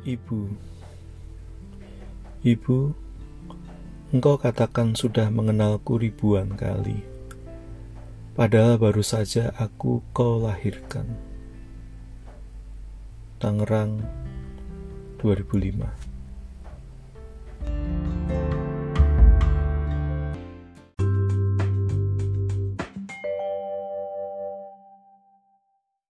Ibu, Ibu, engkau katakan sudah mengenalku ribuan kali, padahal baru saja aku kau lahirkan. Tangerang 2005